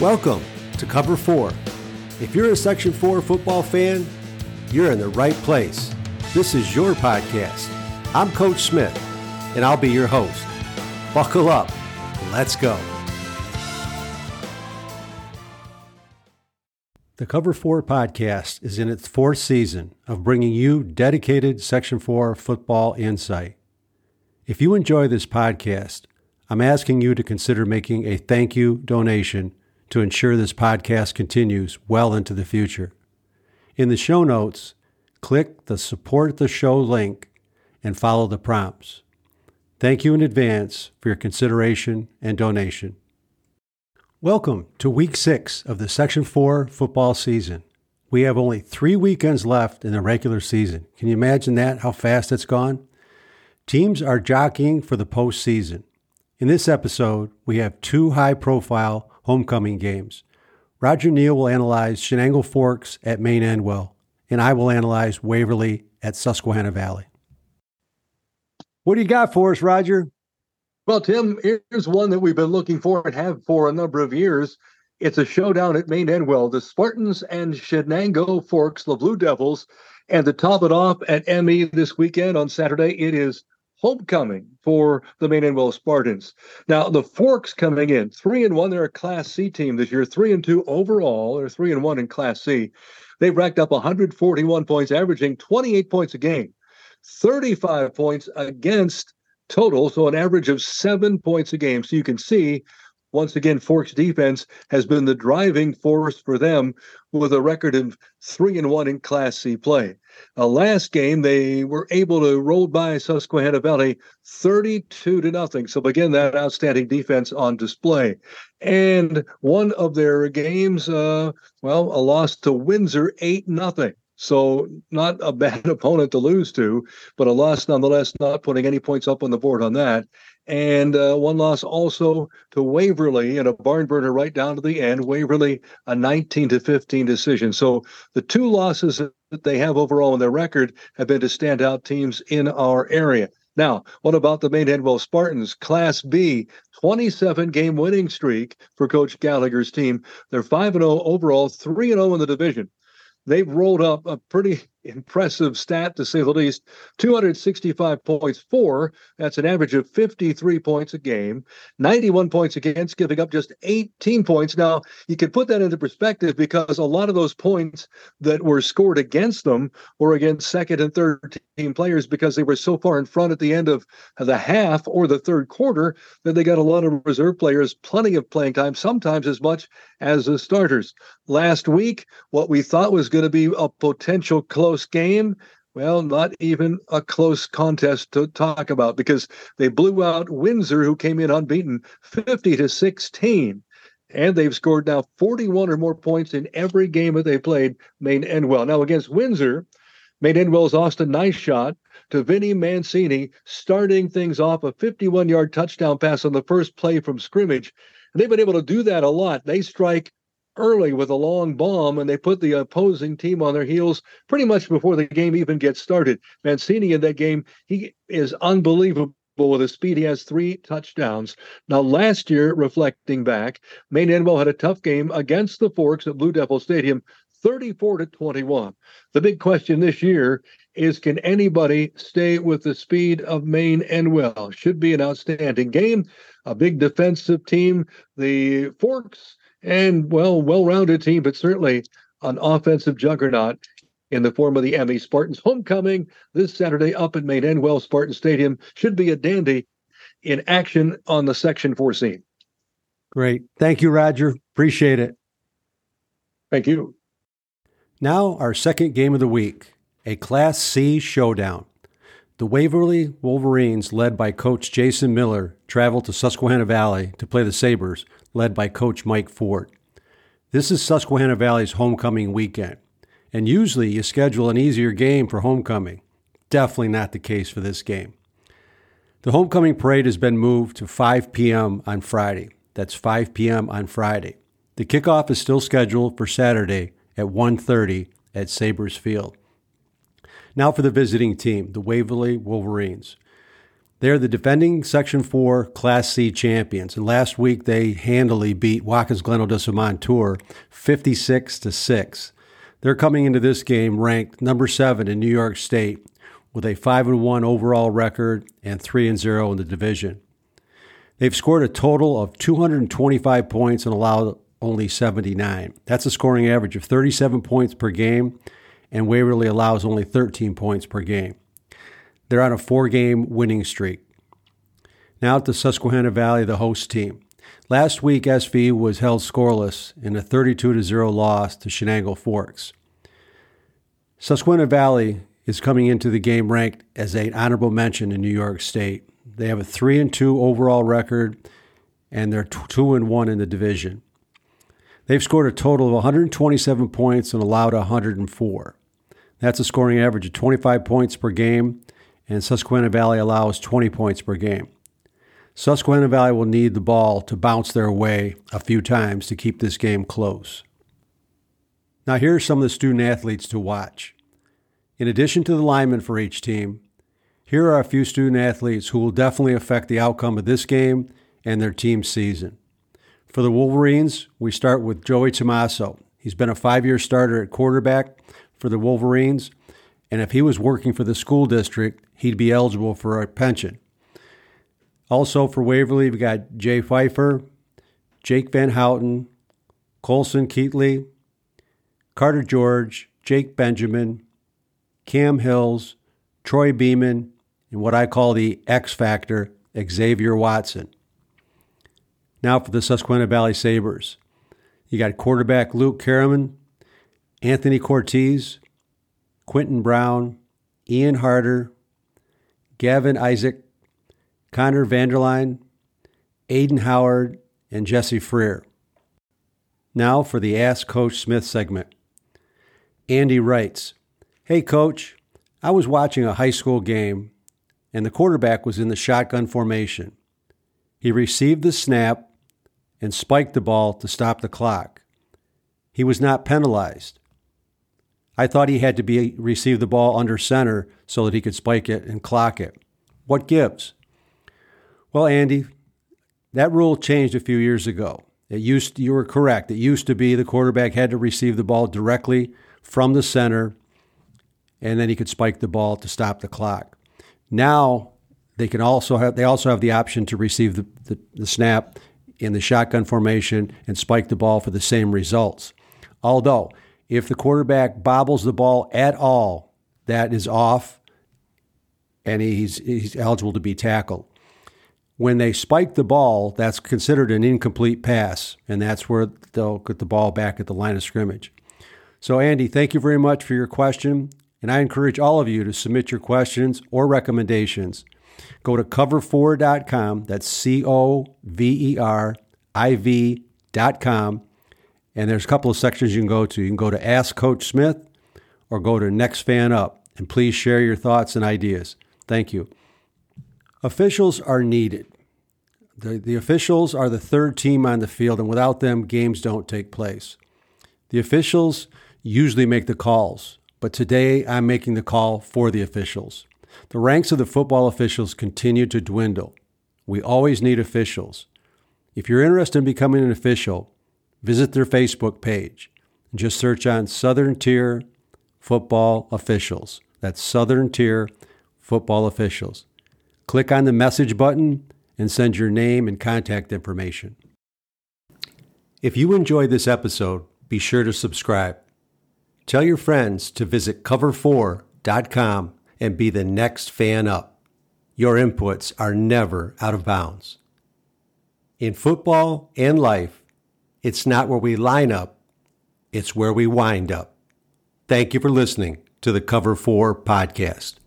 Welcome to Cover 4. If you're a Section 4 football fan, you're in the right place. This is your podcast. I'm Coach Smith, and I'll be your host. Buckle up. Let's go. The Cover 4 podcast is in its fourth season of bringing you dedicated Section 4 football insight. If you enjoy this podcast, I'm asking you to consider making a thank you donation to ensure this podcast continues well into the future. In the show notes, click the Support the Show link and follow the prompts. Thank you in advance for your consideration and donation. Welcome to week six of the Section 4 football season. We have only three weekends left in the regular season. Can you imagine that, how fast it's gone? Teams are jockeying for the postseason. In this episode, we have two high profile homecoming games. Roger Neel will analyze Chenango Forks at Maine Endwell, and I will analyze Waverly at Susquehanna Valley. What do you got for us, Roger? Well, Tim, here's one that we've been looking for and have for a number of years. It's a showdown at Maine Endwell, the Spartans and Chenango Forks, the Blue Devils. And to top it off at ME this weekend on Saturday, it is homecoming for the Maine Endwell Spartans. Now the Forks coming in three and one. They're a Class C team this year, three and two overall. They're three and one in Class C. They've racked up 141 points, averaging 28 points a game, 35 points against total, so an average of seven points a game. So you can see once again, Forks defense has been the driving force for them with a record of three and one in Class C play. Uh, last game, they were able to roll by Susquehanna Valley 32 to nothing. So again, that outstanding defense on display. And one of their games, uh, well, a loss to Windsor, eight nothing. So not a bad opponent to lose to, but a loss nonetheless, not putting any points up on the board on that and uh, one loss also to Waverly in a barn burner right down to the end. Waverly a 19 to 15 decision. So the two losses that they have overall in their record have been to standout teams in our area. Now, what about the Maine Endwell Spartans? Class B, 27 game winning streak for Coach Gallagher's team. They're 5 0 overall, 3 0 in the division. They've rolled up a pretty impressive stat to say the least. 265 points for that's an average of 53 points a game. 91 points against giving up just 18 points. Now you can put that into perspective because a lot of those points that were scored against them were against second and third team players because they were so far in front at the end of the half or the third quarter that they got a lot of reserve players plenty of playing time sometimes as much as the starters. Last week what we thought was going to be a potential close close game. Well, not even a close contest to talk about because they blew out Windsor, who came in unbeaten 50 to 16. And they've scored now 41 or more points in every game that they played, Maine Endwell. Now, against Windsor, Maine Endwell's Austin Nice shot to Vinnie Mancini, starting things off a 51 yard touchdown pass on the first play from scrimmage. And they've been able to do that a lot. They strike early with a long bomb and they put the opposing team on their heels pretty much before the game even gets started. Mancini in that game, he is unbelievable with his speed. He has three touchdowns. Now, last year, reflecting back, Maine Endwell had a tough game against the Forks at Blue Devil Stadium, 34 to 21. The big question this year is can anybody stay with the speed of Maine Endwell? Should be an outstanding game, a big defensive team. The Forks and well, well-rounded team, but certainly an offensive juggernaut in the form of the ME Spartans. Homecoming this Saturday up at Maine Endwell Spartan Stadium should be a dandy in action on the Section 4 scene. Great. Thank you, Roger. Appreciate it. Thank you. Now, our second game of the week a Class C showdown. The Waverly Wolverines, led by Coach Jason Miller, travel to Susquehanna Valley to play the Sabres, led by Coach Mike Ford. This is Susquehanna Valley's homecoming weekend, and usually you schedule an easier game for homecoming. Definitely not the case for this game. The homecoming parade has been moved to 5 p.m. on Friday. That's 5 p.m. on Friday. The kickoff is still scheduled for Saturday at 1:30 at Sabres Field. Now for the visiting team, the Waverly Wolverines. They're the defending Section 4 Class C champions, and last week they handily beat Watkins Glen Odessa Montour 56 to 6. They're coming into this game ranked number 7 in New York State with a 5 and 1 overall record and 3 and 0 in the division. They've scored a total of 225 points and allowed only 79. That's a scoring average of 37 points per game, and Waverly allows only 13 points per game. They're on a four game winning streak. Now at the Susquehanna Valley, the host team. Last week, SV was held scoreless in a 32 0 loss to Chenango Forks. Susquehanna Valley is coming into the game ranked as an honorable mention in New York State. They have a 3 and 2 overall record and they're 2 and 1 in the division. They've scored a total of 127 points and allowed 104. That's a scoring average of 25 points per game, and Susquehanna Valley allows 20 points per game. Susquehanna Valley will need the ball to bounce their way a few times to keep this game close. Now, here are some of the student athletes to watch. In addition to the linemen for each team, here are a few student athletes who will definitely affect the outcome of this game and their team season. For the Wolverines, we start with Joey Tomaso. He's been a five year starter at quarterback for the Wolverines, and if he was working for the school district, he'd be eligible for a pension. Also for Waverly, we got Jay Pfeiffer, Jake Van Houten, Colson Keatley, Carter George, Jake Benjamin, Cam Hills, Troy Beeman, and what I call the X Factor, Xavier Watson. Now for the Susquehanna Valley Sabres. You got quarterback Luke Karaman, Anthony Cortez, Quentin Brown, Ian Harder, Gavin Isaac, Connor Vanderline, Aiden Howard, and Jesse Freer. Now for the Ask Coach Smith segment. Andy writes Hey, Coach, I was watching a high school game, and the quarterback was in the shotgun formation. He received the snap and spiked the ball to stop the clock. He was not penalized. I thought he had to be receive the ball under center so that he could spike it and clock it. What gives? Well, Andy, that rule changed a few years ago. It used you were correct. It used to be the quarterback had to receive the ball directly from the center and then he could spike the ball to stop the clock. Now they can also have they also have the option to receive the, the, the snap in the shotgun formation and spike the ball for the same results. Although, if the quarterback bobbles the ball at all, that is off and he's, he's eligible to be tackled. When they spike the ball, that's considered an incomplete pass, and that's where they'll get the ball back at the line of scrimmage. So, Andy, thank you very much for your question, and I encourage all of you to submit your questions or recommendations Go to cover4.com. That's C O V E R I V.com. And there's a couple of sections you can go to. You can go to Ask Coach Smith or go to Next Fan Up. And please share your thoughts and ideas. Thank you. Officials are needed. The, the officials are the third team on the field, and without them, games don't take place. The officials usually make the calls, but today I'm making the call for the officials. The ranks of the football officials continue to dwindle. We always need officials. If you're interested in becoming an official, visit their Facebook page just search on Southern Tier Football Officials. That's Southern Tier Football Officials. Click on the message button and send your name and contact information. If you enjoyed this episode, be sure to subscribe. Tell your friends to visit cover4.com and be the next fan up. Your inputs are never out of bounds. In football and life, it's not where we line up, it's where we wind up. Thank you for listening to the Cover 4 podcast.